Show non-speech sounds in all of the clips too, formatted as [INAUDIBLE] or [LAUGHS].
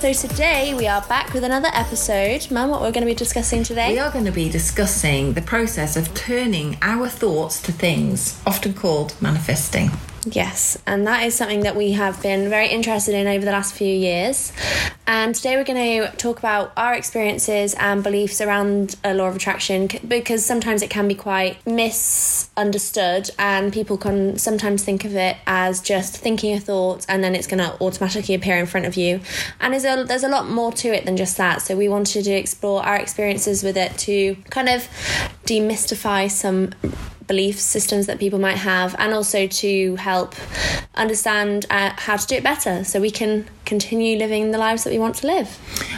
So today we are back with another episode. Mum, what we're going to be discussing today? We are going to be discussing the process of turning our thoughts to things, often called manifesting. Yes, and that is something that we have been very interested in over the last few years. And today we're going to talk about our experiences and beliefs around a law of attraction because sometimes it can be quite misunderstood and people can sometimes think of it as just thinking a thought and then it's going to automatically appear in front of you. And there's a, there's a lot more to it than just that. So we wanted to explore our experiences with it to kind of demystify some belief systems that people might have, and also to help understand uh, how to do it better so we can continue living the lives that we want to live.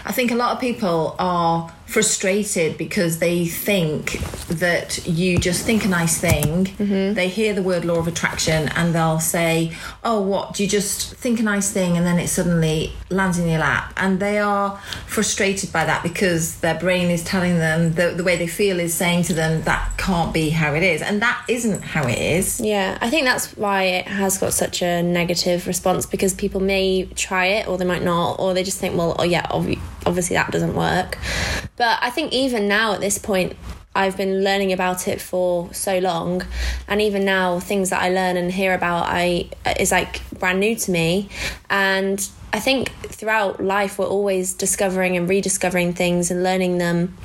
I think a lot of people are frustrated because they think that you just think a nice thing. Mm-hmm. They hear the word law of attraction and they'll say, Oh, what? Do you just think a nice thing and then it suddenly lands in your lap? And they are frustrated by that because their brain is telling them the, the way they feel is saying to them that can't be how it is. And that isn't how it is. Yeah, I think that's why it has got such a negative response because people may try it or they might not, or they just think, well, oh yeah, obviously that doesn't work. But I think even now at this point, I've been learning about it for so long, and even now, things that I learn and hear about, I is like brand new to me, and I think throughout life we're always discovering and rediscovering things and learning them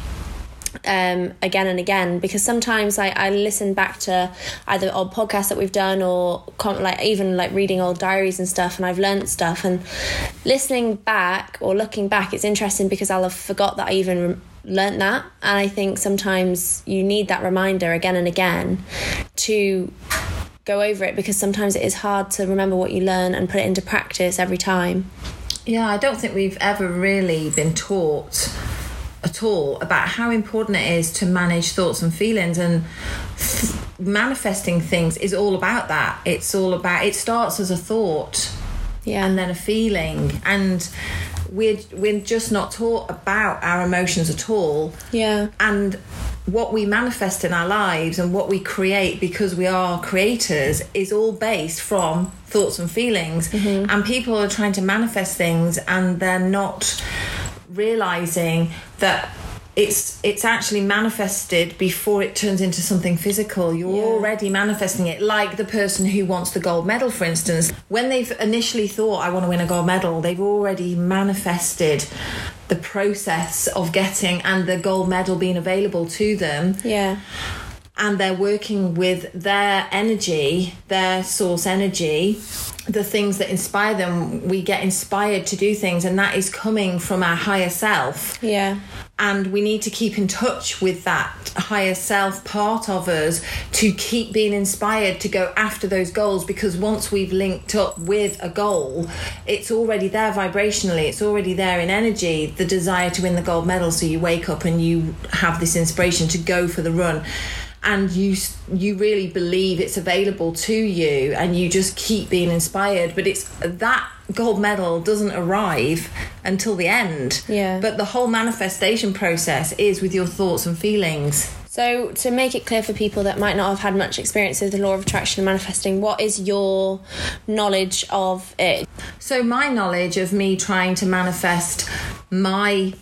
um, again and again because sometimes I, I listen back to either old podcasts that we've done or like even like reading old diaries and stuff and I've learned stuff and listening back or looking back it's interesting because I'll have forgot that I even re- learned that and I think sometimes you need that reminder again and again to go over it because sometimes it is hard to remember what you learn and put it into practice every time. Yeah I don't think we've ever really been taught at all about how important it is to manage thoughts and feelings and f- manifesting things is all about that. It's all about it starts as a thought yeah. and then a feeling and we're we're just not taught about our emotions at all. Yeah. And what we manifest in our lives and what we create because we are creators is all based from thoughts and feelings. Mm-hmm. and people are trying to manifest things and they're not realizing that it's it's actually manifested before it turns into something physical. You're yeah. already manifesting it like the person who wants the gold medal for instance. When they've initially thought i want to win a gold medal they've already manifested the process of getting and the gold medal being available to them. Yeah and they're working with their energy their source energy the things that inspire them we get inspired to do things and that is coming from our higher self. Yeah. And we need to keep in touch with that higher self part of us to keep being inspired to go after those goals because once we've linked up with a goal it's already there vibrationally it's already there in energy the desire to win the gold medal. So you wake up and you have this inspiration to go for the run and you you really believe it's available to you and you just keep being inspired but it's that gold medal doesn't arrive until the end. Yeah. But the whole manifestation process is with your thoughts and feelings. So, to make it clear for people that might not have had much experience with the law of attraction and manifesting, what is your knowledge of it? So, my knowledge of me trying to manifest my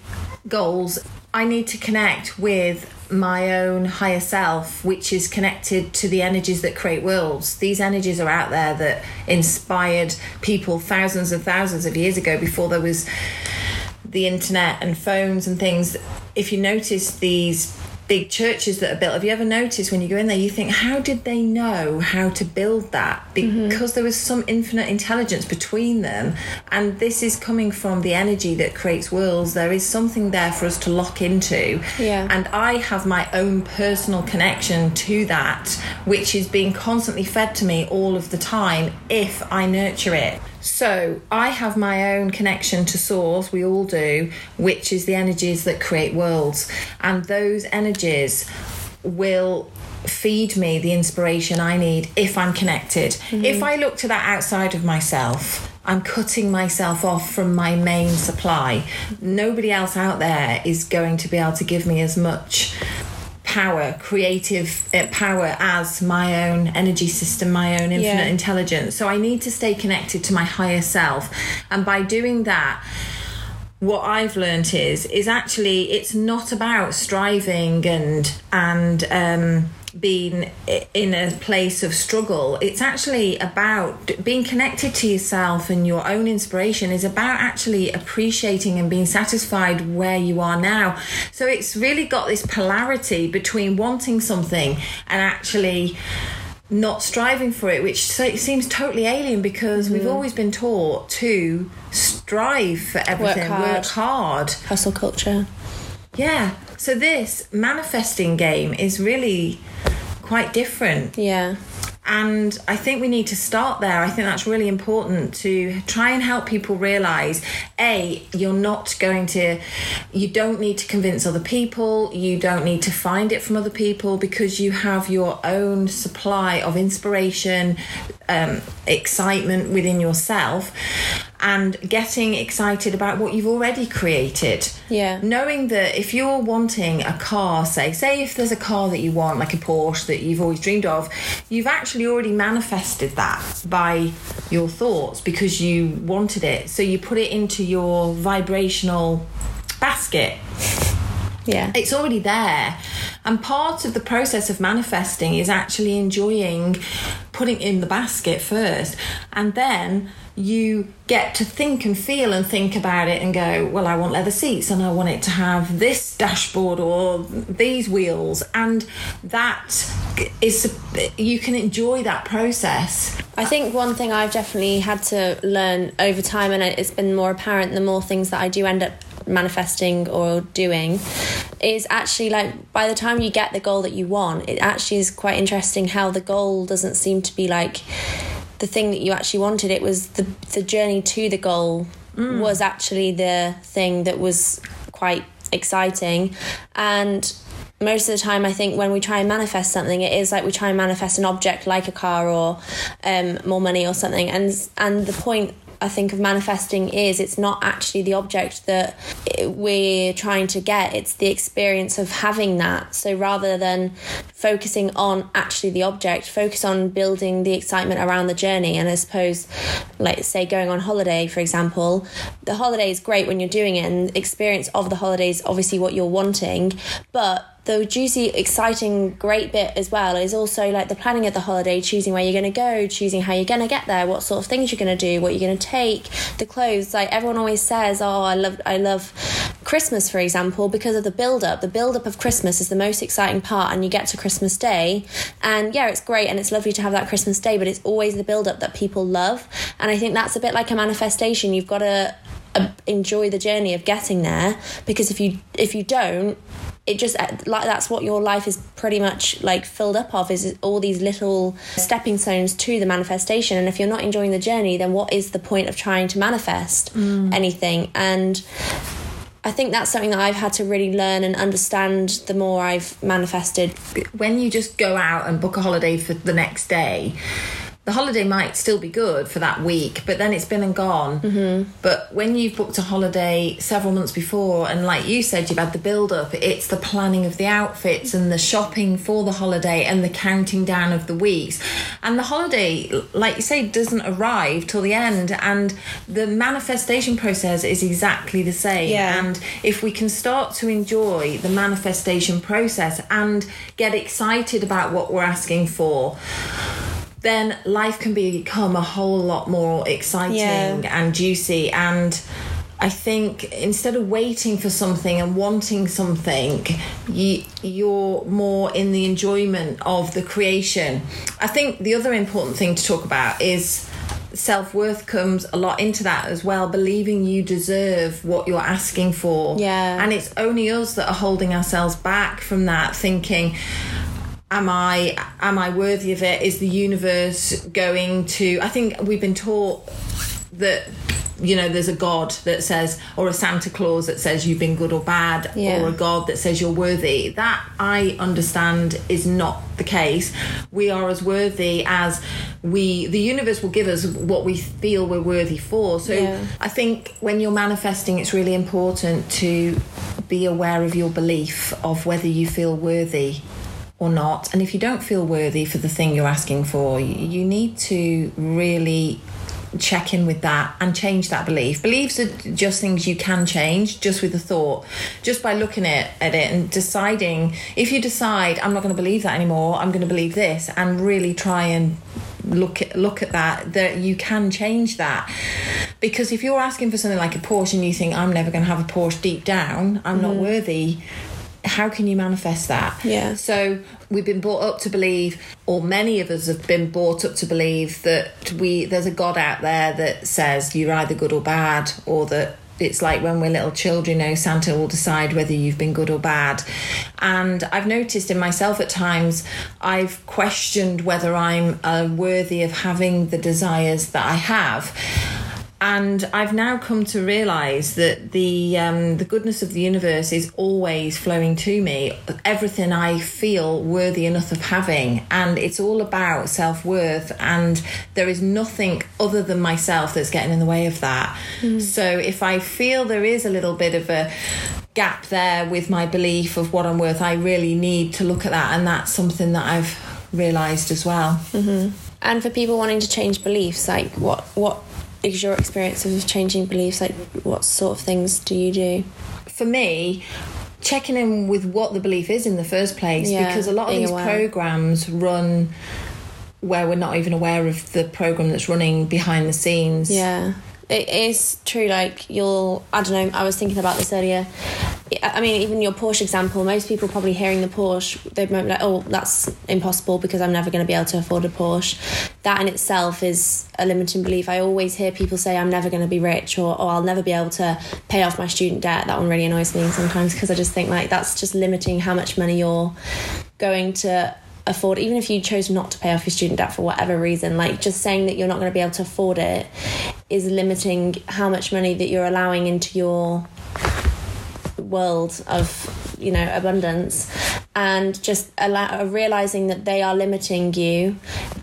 goals, I need to connect with my own higher self, which is connected to the energies that create worlds. These energies are out there that inspired people thousands and thousands of years ago before there was the internet and phones and things. If you notice these big churches that are built. Have you ever noticed when you go in there, you think, how did they know how to build that? Mm-hmm. Because mm-hmm. there was some infinite intelligence between them. And this is coming from the energy that creates worlds. There is something there for us to lock into. Yeah. And I have my own personal connection to that, which is being constantly fed to me all of the time if I nurture it. So I have my own connection to source, we all do, which is the energies that create worlds. And those energies will feed me the inspiration I need if I'm connected. Mm-hmm. If I look to that outside of myself, I'm cutting myself off from my main supply. Nobody else out there is going to be able to give me as much power, creative uh, power as my own energy system, my own infinite yeah. intelligence. So I need to stay connected to my higher self. And by doing that, what I've learnt is is actually it's not about striving and and um, being in a place of struggle. It's actually about being connected to yourself and your own inspiration is about actually appreciating and being satisfied where you are now. So it's really got this polarity between wanting something and actually not striving for it, which seems totally alien because mm. we've always been taught to strive for everything, work hard, work hard. hustle culture. Yeah. So this manifesting game is really quite different. Yeah. And I think we need to start there. I think that's really important to try and help people realize A, you're not going to, you don't need to convince other people, you don't need to find it from other people because you have your own supply of inspiration, um, excitement within yourself and getting excited about what you've already created. Yeah. Knowing that if you're wanting a car, say, say if there's a car that you want, like a Porsche that you've always dreamed of, you've actually already manifested that by your thoughts because you wanted it. So you put it into your vibrational basket. Yeah. It's already there. And part of the process of manifesting is actually enjoying putting in the basket first and then you get to think and feel and think about it and go, well, I want leather seats and I want it to have this dashboard or these wheels. And that is, you can enjoy that process. I think one thing I've definitely had to learn over time, and it's been more apparent the more things that I do end up manifesting or doing is actually like by the time you get the goal that you want it actually is quite interesting how the goal doesn't seem to be like the thing that you actually wanted. It was the the journey to the goal mm. was actually the thing that was quite exciting and most of the time i think when we try and manifest something it is like we try and manifest an object like a car or um, more money or something and and the point I think of manifesting is it's not actually the object that we're trying to get, it's the experience of having that. So rather than focusing on actually the object, focus on building the excitement around the journey. And I suppose, like, say, going on holiday, for example, the holiday is great when you're doing it, and experience of the holiday is obviously what you're wanting, but the juicy, exciting, great bit as well is also like the planning of the holiday, choosing where you're going to go, choosing how you're going to get there, what sort of things you're going to do, what you're going to take, the clothes. Like everyone always says, oh, I love, I love Christmas, for example, because of the build up. The build up of Christmas is the most exciting part, and you get to Christmas Day, and yeah, it's great and it's lovely to have that Christmas Day, but it's always the build up that people love, and I think that's a bit like a manifestation. You've got to uh, enjoy the journey of getting there because if you if you don't it just uh, like that's what your life is pretty much like filled up of is all these little stepping stones to the manifestation and if you're not enjoying the journey then what is the point of trying to manifest mm. anything and I think that's something that I've had to really learn and understand the more I've manifested. When you just go out and book a holiday for the next day, the holiday might still be good for that week, but then it's been and gone. Mm-hmm. But when you've booked a holiday several months before, and like you said, you've had the build up, it's the planning of the outfits and the shopping for the holiday and the counting down of the weeks. And the holiday, like you say, doesn't arrive till the end. And the manifestation process is exactly the same. Yeah. And if we can start to enjoy the manifestation process and get excited about what we're asking for, then life can become a whole lot more exciting yeah. and juicy and I think instead of waiting for something and wanting something, you, you're more in the enjoyment of the creation. I think the other important thing to talk about is self worth comes a lot into that as well, believing you deserve what you're asking for. Yeah. And it's only us that are holding ourselves back from that, thinking, am I am I worthy of it? Is the universe going to? I think we've been taught that you know there's a god that says or a santa claus that says you've been good or bad yeah. or a god that says you're worthy that i understand is not the case we are as worthy as we the universe will give us what we feel we're worthy for so yeah. i think when you're manifesting it's really important to be aware of your belief of whether you feel worthy or not. And if you don't feel worthy for the thing you're asking for, you need to really check in with that and change that belief. Beliefs are just things you can change just with a thought, just by looking at, at it and deciding. If you decide, I'm not going to believe that anymore, I'm going to believe this, and really try and look at look at that that you can change that because if you're asking for something like a Porsche and you think I'm never going to have a Porsche deep down I'm not mm-hmm. worthy how can you manifest that Yeah. so we've been brought up to believe or many of us have been brought up to believe that we there's a god out there that says you're either good or bad or that it's like when we're little children, you know, Santa will decide whether you've been good or bad. And I've noticed in myself at times, I've questioned whether I'm uh, worthy of having the desires that I have and I've now come to realise that the um, the goodness of the universe is always flowing to me. Everything I feel worthy enough of having, and it's all about self worth. And there is nothing other than myself that's getting in the way of that. So if I feel there is a little bit of a gap there with my belief of what I'm worth, I really need to look at that, and that's something that I've realised as well. And for people wanting to change beliefs, like what what is your experience of changing beliefs? Like what sort of things do you do? for me, checking in with what the belief is in the first place, Yeah, because a lot of these aware. programs run where we're not even aware of the program that's running behind the scenes. Yeah. It is true, like you'll, I don't know, I was thinking about this earlier. I mean, even your Porsche example, most people probably hearing the Porsche, they might be like, oh, that's impossible because I'm never going to be able to afford a Porsche. That in itself is a limiting belief. I always hear people say, I'm never going to be rich or, or I'll never be able to pay off my student debt. That one really annoys me sometimes because I just think like that's just limiting how much money you're going to afford even if you chose not to pay off your student debt for whatever reason like just saying that you're not going to be able to afford it is limiting how much money that you're allowing into your world of you know abundance. And just allow, realizing that they are limiting you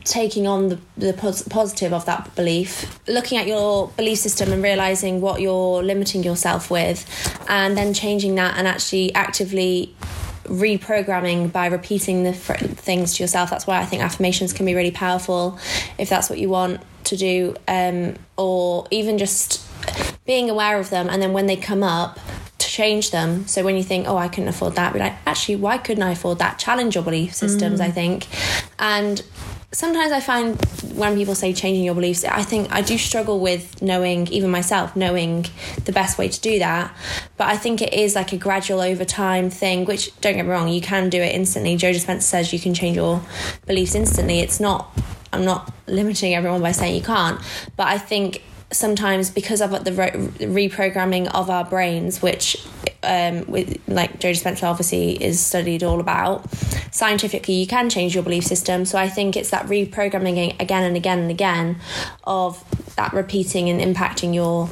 taking on the, the pos- positive of that belief looking at your belief system and realizing what you're limiting yourself with and then changing that and actually actively reprogramming by repeating the fr- things to yourself. That's why I think affirmations can be really powerful if that's what you want to do, um, or even just being aware of them and then when they come up, to change them. So when you think, oh, I couldn't afford that, be like, actually, why couldn't I afford that? Challenge your belief systems, I think. And sometimes I find when people say changing your beliefs, I think I do struggle with knowing, even myself, knowing the best way to do that. But I think it is like a gradual over time thing, which don't get me wrong, you can do it instantly. Joe Dispenza says you can change your beliefs instantly. It's not, I'm not limiting everyone by saying you can't, but I think sometimes because of the re- reprogramming of our brains, which um, with like Joe Dispenza obviously is studied all about. Scientifically, you can change your belief system. So I think it's that reprogramming again and again and again of that repeating and impacting your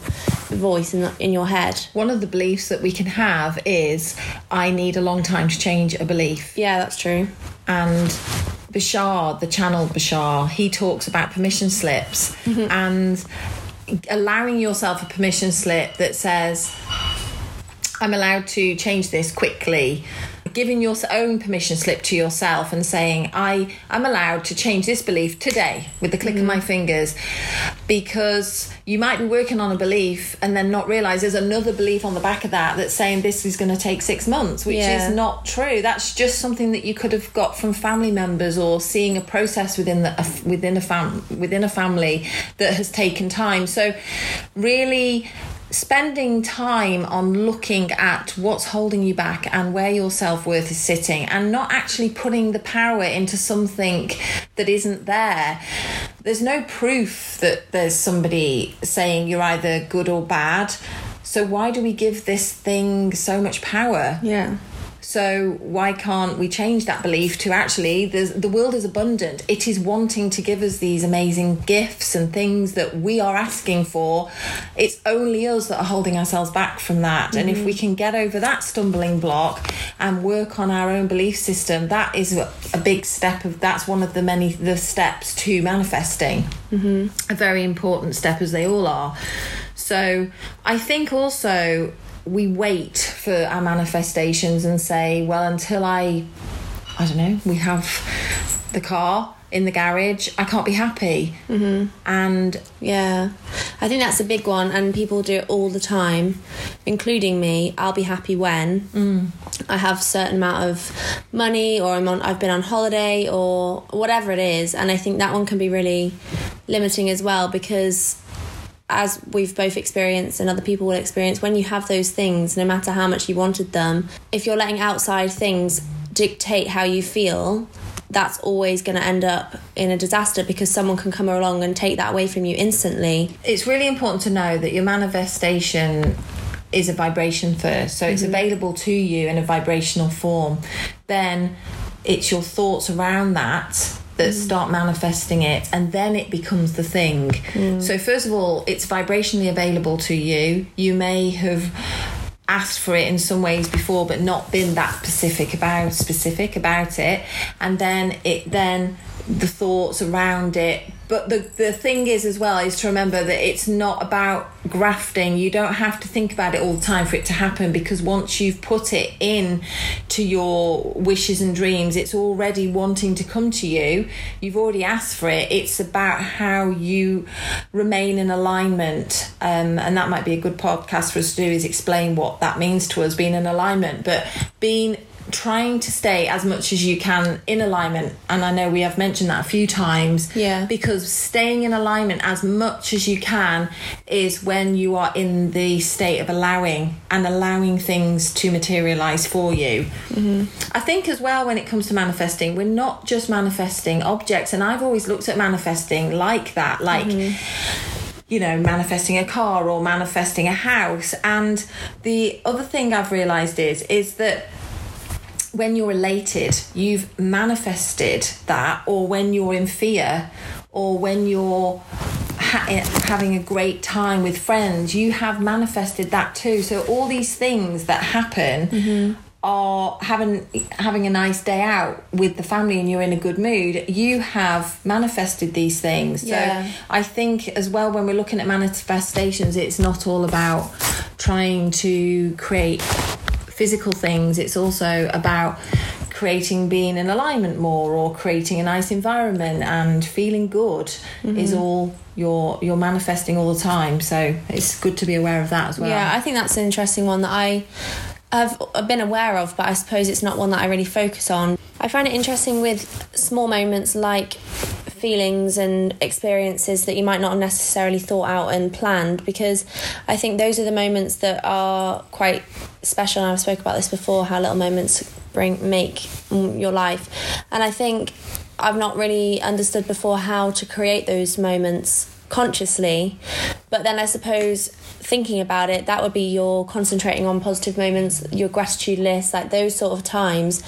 voice in, the, in your head. One of the beliefs that we can have is I need a long time to change a belief. Yeah, that's true. and Bashar, the channel Bashar, he talks about permission slips and allowing yourself a permission slip that says, I'm allowed to change this quickly. Giving your own permission slip to yourself and saying, I, I'm allowed to change this belief today with the click of mm. my fingers because you might be working on a belief and then not realize there's another belief on the back of that that's saying this is going to take six months, which Yeah. is not true. That's just something that you could have got from family members or seeing a process within the within a fam within a family that has taken time. So, really spending time on looking at what's holding you back and where your self-worth is sitting and not actually putting the power into something that isn't there. There's no proof that there's somebody saying you're either good or bad. So why do we give this thing so much power? Yeah. So why can't we change that belief to actually the world is abundant. It is wanting to give us these amazing gifts and things that we are asking for. It's only us that are holding ourselves back from that. And if we can get over that stumbling block and work on our own belief system, that is a, a big step of that's one of the many the steps to manifesting. Mm-hmm. A very important step as they all are. So I think also we wait for our manifestations and say, well, until I, I don't know, we have the car in the garage, I can't be happy. Mm-hmm. And Yeah, I think that's a big one, and people do it all the time, including me. I'll be happy when I have a certain amount of money, or I'm on, I've been on holiday, or whatever it is, and I think that one can be really limiting as well because. As we've both experienced and other people will experience, when you have those things, no matter how much you wanted them, if you're letting outside things dictate how you feel, that's always going to end up in a disaster because someone can come along and take that away from you instantly. it's really important to know that your manifestation is a vibration first. So it's mm-hmm. available to you in a vibrational form. Then it's your thoughts around that that mm. start manifesting it and then it becomes the thing. Mm. So first of all, it's vibrationally available to you. You may have asked for it in some ways before but not been that specific about specific about it and then it then the thoughts around it. But the the thing is as well is to remember that it's not about grafting. You don't have to think about it all the time for it to happen because once you've put it in to your wishes and dreams it's already wanting to come to you. You've already asked for it. It's about how you remain in alignment. Um, and that might be a good podcast for us to do is explain what that means to us being in alignment. But being trying to stay as much as you can in alignment and i know we have mentioned that a few times Yeah. because staying in alignment as much as you can is when you are in the state of allowing and allowing things to materialize for you mm-hmm. i think as well when it comes to manifesting we're not just manifesting objects and i've always looked at manifesting like that like mm-hmm. you know, manifesting a car or manifesting a house. And the other thing I've realized is is that when you're elated, you've manifested that, or when you're in fear, or when you're ha- eh, having a great time with friends, you have manifested that too. So all these things that happen mm-hmm. are having having a nice day out with the family and you're in a good mood. You have manifested these things. Yeah. So I think as well when we're looking at manifestations, it's not all about trying to create physical things it's also about creating being in alignment more or creating a nice environment and feeling good Mm-hmm. is all you're you're manifesting all the time so it's good to be aware of that as well Yeah, I think that's an interesting one that I have been aware of, but I suppose it's not one that I really focus on. I find it interesting with small moments like feelings and experiences that you might not have necessarily thought out and planned because I think those are the moments that are quite special and I've spoke about this before how little moments bring make your life and I think I've not really understood before how to create those moments consciously. But then I suppose thinking about it, that would be your concentrating on positive moments, your gratitude list, like those sort of times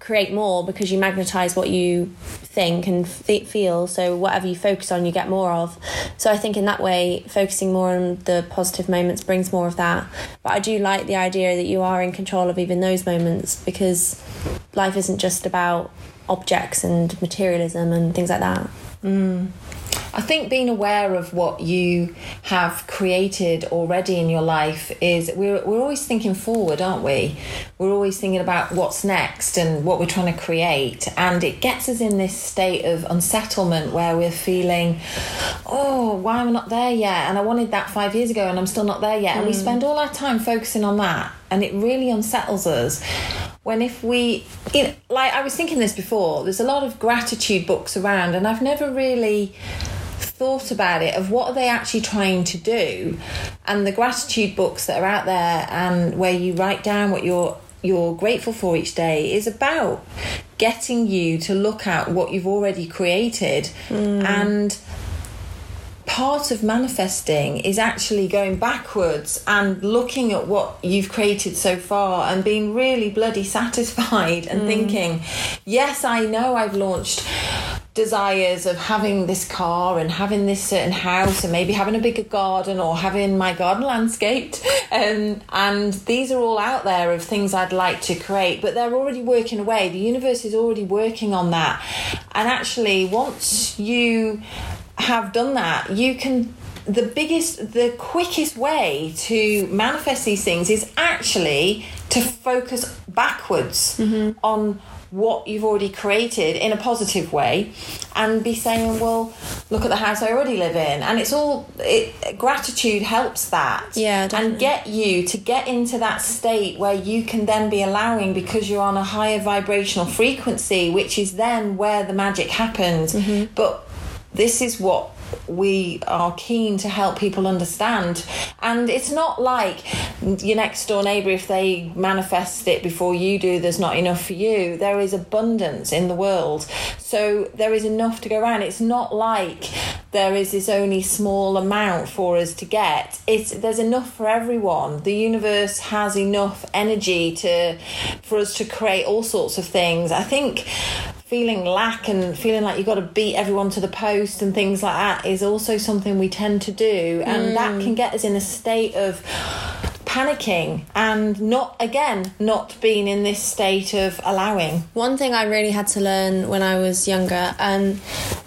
create more because you magnetize what you think and f- feel. So whatever you focus on you get more of. So i think in that way focusing more on the positive moments brings more of that. But i do like the idea that you are in control of even those moments because life isn't just about objects and materialism and things like that mm. I think being aware of what you have created already in your life is we're, we're always thinking forward, aren't we? We're always thinking about what's next and what we're trying to create. And it gets us in this state of unsettlement where we're feeling, oh, why am I not there yet? And I wanted that five years ago and I'm still not there yet. And we mm. spend all our time focusing on that. And it really unsettles us when if we you know, like i was thinking this before there's a lot of gratitude books around and i've never really thought about it of what are they actually trying to do. And the gratitude books that are out there and where you write down what you're you're grateful for each day is about getting you to look at what you've already created hmm. and part of manifesting is actually going backwards and looking at what you've created so far and being really bloody satisfied and thinking, yes, I know I've launched desires of having this car and having this certain house and maybe having a bigger garden or having my garden landscaped. Um, and these are all out there of things I'd like to create but they're already working away. The universe is already working on that. And actually once you have done that you can the biggest the quickest way to manifest these things is actually to focus backwards on what you've already created in a positive way and be saying well look at the house i already live in. And it's all it, gratitude helps that. Yeah, and get you to get into that state where you can then be allowing because you're on a higher vibrational frequency which is then where the magic happens. Mm-hmm. but this is what we are keen to help people understand. And it's not like your next door neighbor if they manifest it before you do there's not enough for you. There is abundance in the world. So there is enough to go around. It's not like there is this only small amount for us to get. It's there's enough for everyone. The universe has enough energy to for us to create all sorts of things. I think feeling lack and feeling like you've got to beat everyone to the post and things like that is also something we tend to do. And that mm. can get us in a state of panicking and not again not being in this state of allowing One thing I really had to learn when I was younger, and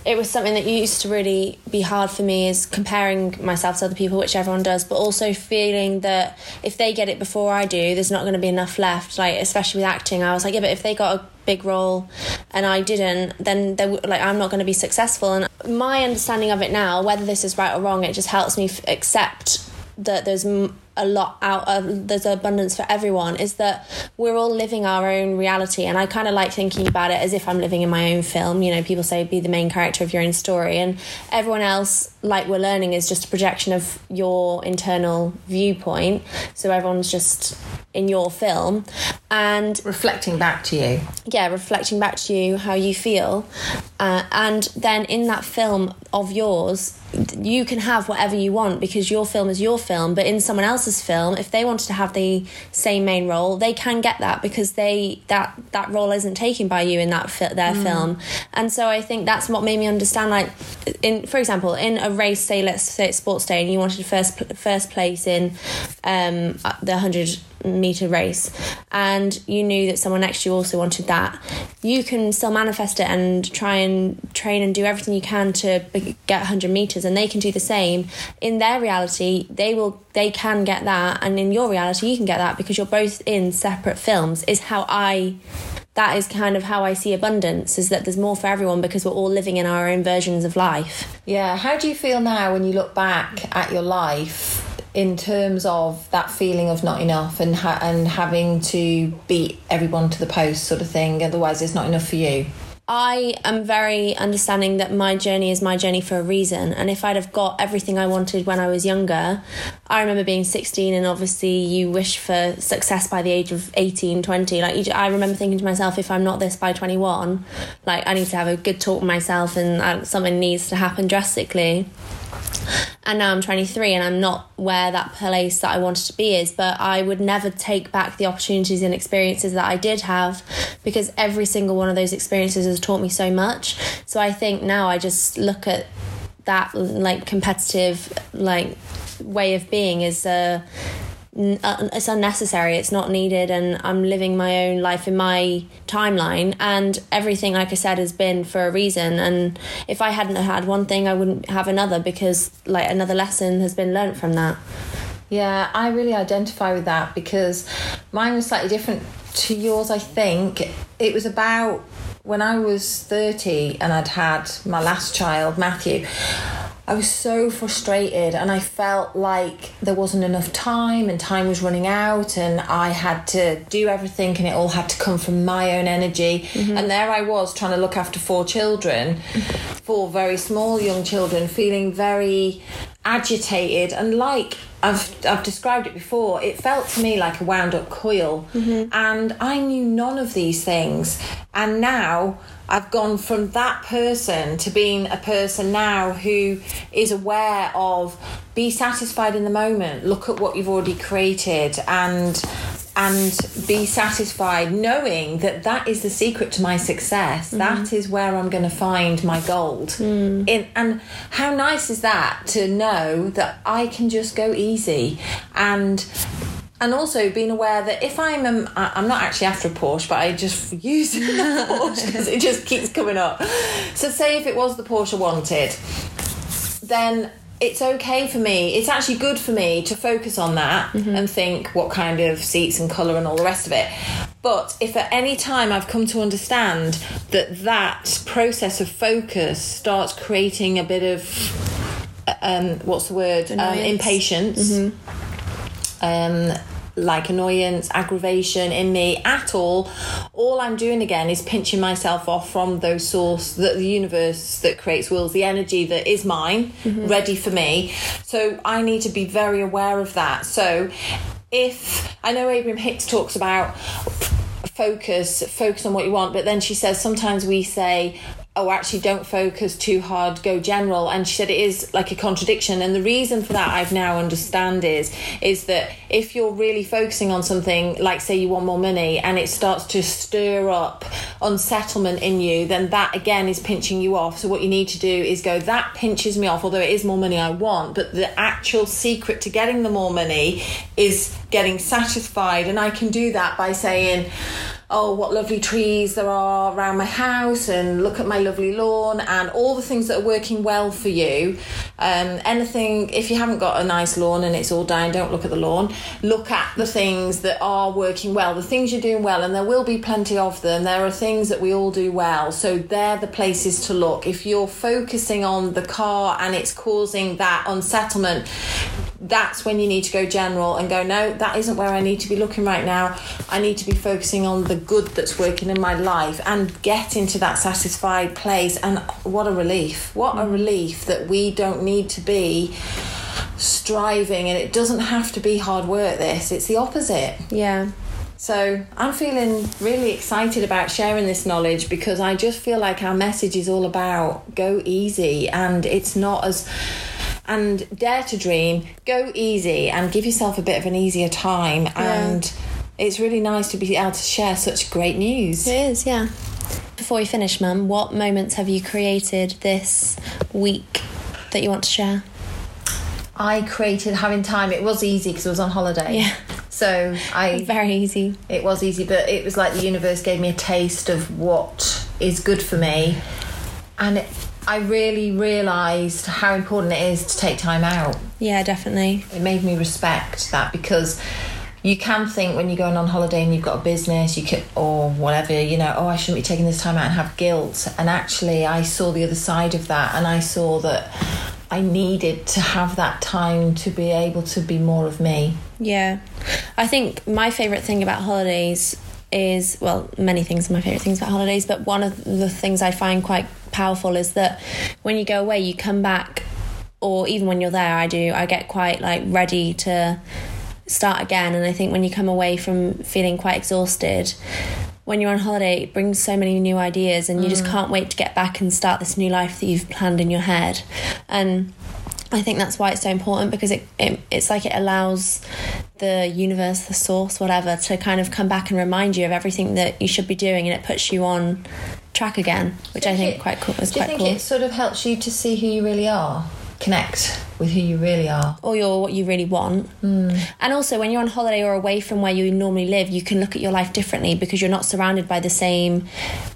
it was something that used to really be hard for me, is comparing myself to other people, which everyone does, but also feeling that if they get it before I do, there's not going to be enough left. Like especially with acting, I was like, yeah, but if they got a big role and I didn't, then they like I'm not going to be successful. And my understanding of it now, whether this is right or wrong, it just helps me f- accept that there's m- a lot out of there's abundance for everyone is that we're all living our own reality. And i kind of like thinking about it as if i'm living in my own film. You know people say be the main character of your own story. And everyone else like we're learning is just a projection of your internal viewpoint so everyone's just in your film and reflecting back to you yeah, reflecting back to you how you feel. Uh, and then in that film of yours, you can have whatever you want because your film is your film. But in someone else's film, if they wanted to have the same main role, they can get that because they that that role isn't taken by you in that fi- their film. And so I think that's what made me understand. Like, in for example, in a race, say let's say it's sports day, and you wanted first first place in um, the hundred meter race and you knew that someone next to you also wanted that you can still manifest it and try and train and do everything you can to get 100 meters and they can do the same. In their reality they will they can get that and in your reality you can get that because you're both in separate films is how i that is kind of how i see abundance is that there's more for everyone because we're all living in our own versions of life Yeah, how do you feel now when you look back at your life in terms of that feeling of not enough and ha- and having to beat everyone to the post sort of thing otherwise it's not enough for you? I am very understanding that my journey is my journey for a reason. And if I'd have got everything I wanted when I was younger, I remember being 16 and obviously you wish for success by the age of 18, 20. Like, I remember thinking to myself, if I'm not this by 21, like, I need to have a good talk with myself and uh, something needs to happen drastically and now I'm 23 and I'm not where that place that I wanted to be is but I would never take back the opportunities and experiences that I did have because every single one of those experiences has taught me so much. So I think now I just look at that like competitive like way of being is a uh, Uh, it's unnecessary it's not needed and i'm living my own life in my timeline and everything like i said has been for a reason and if i hadn't had one thing i wouldn't have another because like another lesson has been learnt from that Yeah, I really identify with that because mine was slightly different to yours, I think. It was about when I was 30 and I'd had my last child, Matthew. I was so frustrated and I felt like there wasn't enough time and time was running out and I had to do everything and it all had to come from my own energy. Mm-hmm. And there I was trying to look after four children, [LAUGHS] four very small young children, feeling very agitated and like I've I've described it before. It felt to me like a wound up coil, mm-hmm. and I knew none of these things. And now I've gone from that person to being a person now who is aware of be satisfied in the moment. Look at what you've already created, and and be satisfied knowing that that is the secret to my success. Mm-hmm. That is where i'm going to find my gold. Mm. In and how nice is that to know that i can just go easy and and also being aware that if I'm um, I'm not actually after a Porsche, but I just use [LAUGHS] the Porsche because it just keeps coming up. So say if it was the Porsche I wanted, then it's okay for me. It's actually good for me to focus on that and think what kind of seats and colour and all the rest of it. But if at any time I've come to understand that that process of focus starts creating a bit of, um, what's the word, um, impatience, um, like annoyance, aggravation in me at all, all I'm doing again is pinching myself off from those source, that the universe that creates wills, the energy that is mine, mm-hmm. ready for me. So I need to be very aware of that. So if I know Abraham Hicks talks about focus, focus on what you want, but then she says sometimes we say, oh actually don't focus too hard go general. And she said it is like a contradiction. And the reason for that i've now understand is is that if you're really focusing on something like say you want more money and it starts to stir up unsettlement in you then that again is pinching you off. So what you need to do is go that pinches me off although it is more money i want but the actual secret to getting the more money is getting satisfied. And i can do that by saying oh, what lovely trees there are around my house, and look at my lovely lawn, and all the things that are working well for you. Um, anything, if you haven't got a nice lawn and it's all dying, don't look at the lawn. Look at the things that are working well, the things you're doing well, and there will be plenty of them. There are things that we all do well, so they're the places to look. If you're focusing on the car and it's causing that unsettlement, that's when you need to go general and go no that isn't where i need to be looking right now i need to be focusing on the good that's working in my life and get into that satisfied place. And what a relief. What a relief that we don't need to be striving. And it doesn't have to be hard work this. It's the opposite. Yeah. so I'm feeling really excited about sharing this knowledge because I just feel like our message is all about go easy. And it's not as and dare to dream, go easy and give yourself a bit of an easier time. And it's really nice to be able to share such great news. It is, yeah. Before we finish, Mum, what moments have you created this week that you want to share? I created having time. It was easy because I was on holiday. Yeah. So I [LAUGHS] Very easy. It was easy, but it was like the universe gave me a taste of what is good for me. And it, I really realised how important it is to take time out. Yeah, definitely. It made me respect that because you can think when you're going on holiday and you've got a business, you could, or whatever, you know, oh, I shouldn't be taking this time out and have guilt. And actually, I saw the other side of that and I saw that I needed to have that time to be able to be more of me. Yeah. I think my favourite thing about holidays is, well, many things are my favourite things about holidays, but one of the things I find quite powerful is that when you go away, you come back, or even when you're there, I do, I get quite like ready to start again. And I think when you come away from feeling quite exhausted, when you're on holiday, it brings so many new ideas, and you just mm. can't wait to get back and start this new life that you've planned in your head. And I think that's why it's so important because it, it it's like it allows the universe, the source, whatever, to kind of come back and remind you of everything that you should be doing, and it puts you on track again, which I think it- quite cool is Do you quite think cool. it sort of helps you to see who you really are? Connect with who you really are. or you're what you really want. Hmm. And also, when you're on holiday or away from where you normally live, you can look at your life differently because you're not surrounded by the same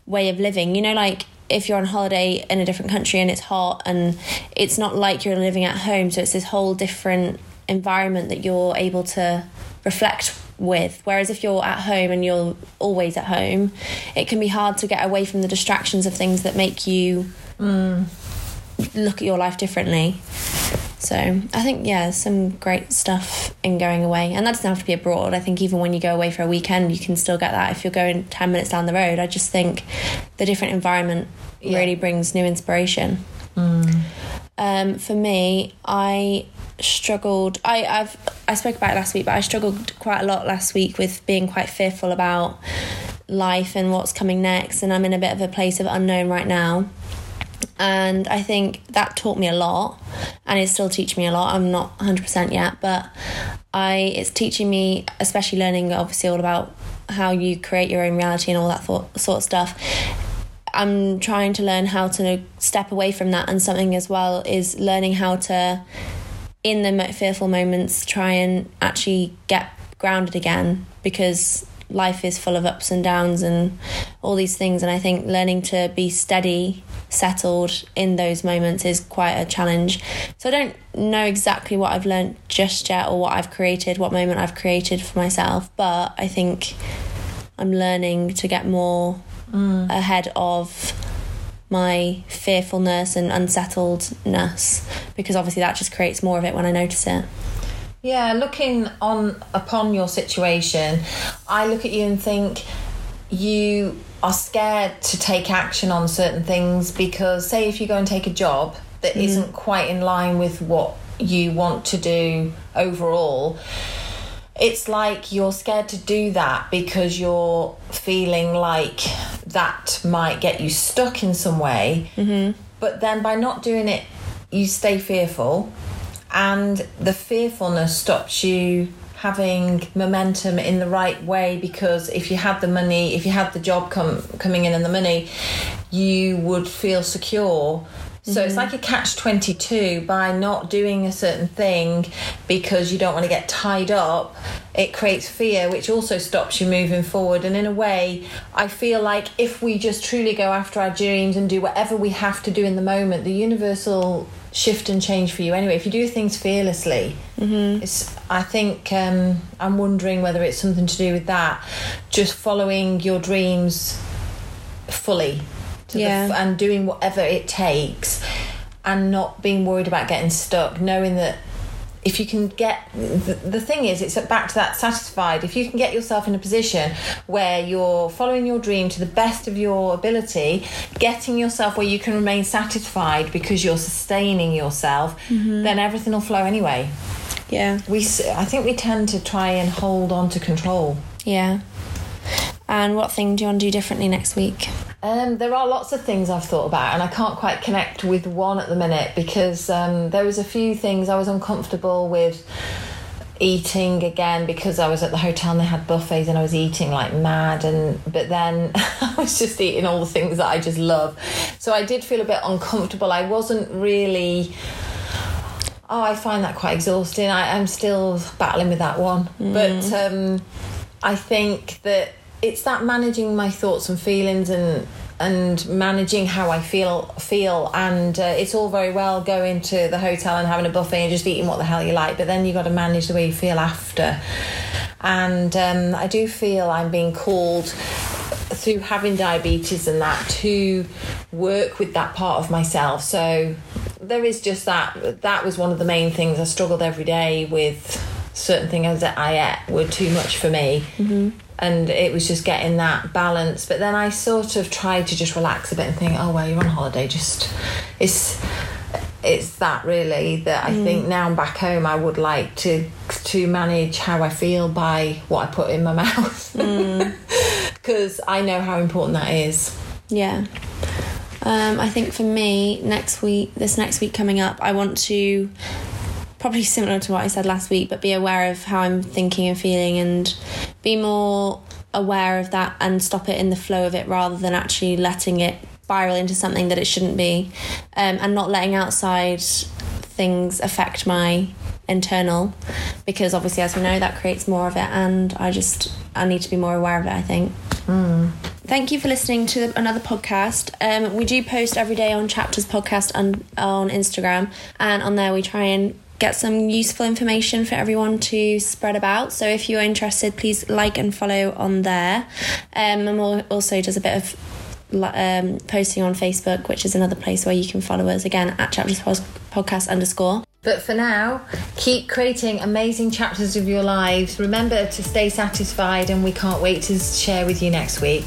way of living. You know, like if you're on holiday in a different country and it's hot and it's not like you're living at home, so it's this whole different environment that you're able to reflect with. Whereas if you're at home and you're always at home, it can be hard to get away from the distractions of things that make you look at your life differently. So I think yeah, some great stuff in going away, and that doesn't have to be abroad. I think even when you go away for a weekend, you can still get that if you're going ten minutes down the road. I just think the different environment Yeah. really brings new inspiration. Um, for me, I struggled. I I've I spoke about it last week, but I struggled quite a lot last week with being quite fearful about life and what's coming next, and I'm in a bit of a place of unknown right now and I think that taught me a lot, and it's still teaching me a lot. I'm not 100% yet, but I it's teaching me, especially learning obviously all about how you create your own reality and all that thought, sort of stuff. I'm trying to learn how to step away from that, and something as well is learning how to, in the fearful moments, try and actually get grounded again because life is full of ups and downs and all these things. And I think learning to be steady, settled in those moments is quite a challenge. So I don't know exactly what I've learned just yet or what I've created, what moment I've created for myself, but I think I'm learning to get more mm. ahead of my fearfulness and unsettledness because obviously that just creates more of it when I notice it. Yeah, looking on upon your situation, I look at you and think you are scared to take action on certain things because say if you go and take a job that not quite in line with what you want to do overall, it's like you're scared to do that because you're feeling like that might get you stuck in some way. Mm-hmm. But then by not doing it, you stay fearful, and the fearfulness stops you having momentum in the right way because if you had the money if you had the job come coming in and the money you would feel secure so it's mm-hmm. like a catch 22 by not doing a certain thing because you don't want to get tied up. It creates fear, which also stops you moving forward. And in a way, I feel like if we just truly go after our dreams and do whatever we have to do in the moment, the universal shift and change for you anyway. If you do things fearlessly, mm-hmm. it's. I think um, I'm wondering whether it's something to do with that. Just following your dreams fully to Yeah. the, f- and doing whatever it takes and not being worried about getting stuck knowing that if you can get the, the thing is it's back to that satisfied if you can get yourself in a position where you're following your dream to the best of your ability getting yourself where you can remain satisfied because you're sustaining yourself mm-hmm. then everything will flow anyway Yeah. we i think we tend to try and hold on to control Yeah. And what thing do you want to do differently next week? Um, there are lots of things I've thought about, and I can't quite connect with one at the minute because um, there was a few things I was uncomfortable with eating again because I was at the hotel and they had buffets and I was eating like mad and but then [LAUGHS] I was just eating all the things that I just love. So I did feel a bit uncomfortable. I wasn't really Oh, I find that quite exhausting. I, I'm still battling with that one. But um, I think that it's that managing my thoughts and feelings and and managing how I feel feel. And uh, it's all very well going to the hotel and having a buffet and just eating what the hell you like but then you've got to manage the way you feel after. And um, I do feel I'm being called through having diabetes and that to work with that part of myself. So there is just that that was one of the main things I struggled every day with certain things that I ate were too much for me and it was just getting that balance. But then I sort of tried to just relax a bit and think oh well you're on holiday just it's it's that really that I think now I'm back home I would like to to manage how I feel by what I put in my [LAUGHS] mouth. [LAUGHS] Because I know how important that is. Yeah. Um, I think for me, next week, this next week coming up, I want to probably similar to what I said last week, but be aware of how I'm thinking and feeling and be more aware of that and stop it in the flow of it rather than actually letting it spiral into something that it shouldn't be um, and not letting outside things affect my internal because obviously as we know that creates more of it and I just I need to be more aware of it I think Thank you for listening to another podcast. Um, we do post every day on Chapters Podcast on, on Instagram, and on there we try and get some useful information for everyone to spread about. So if you're interested, please like and follow on there. Um, and we'll also does a bit of um, posting on Facebook, which is another place where you can follow us again at Chapters Podcast underscore. But for now, keep creating amazing chapters of your lives. Remember to stay satisfied, and we can't wait to share with you next week.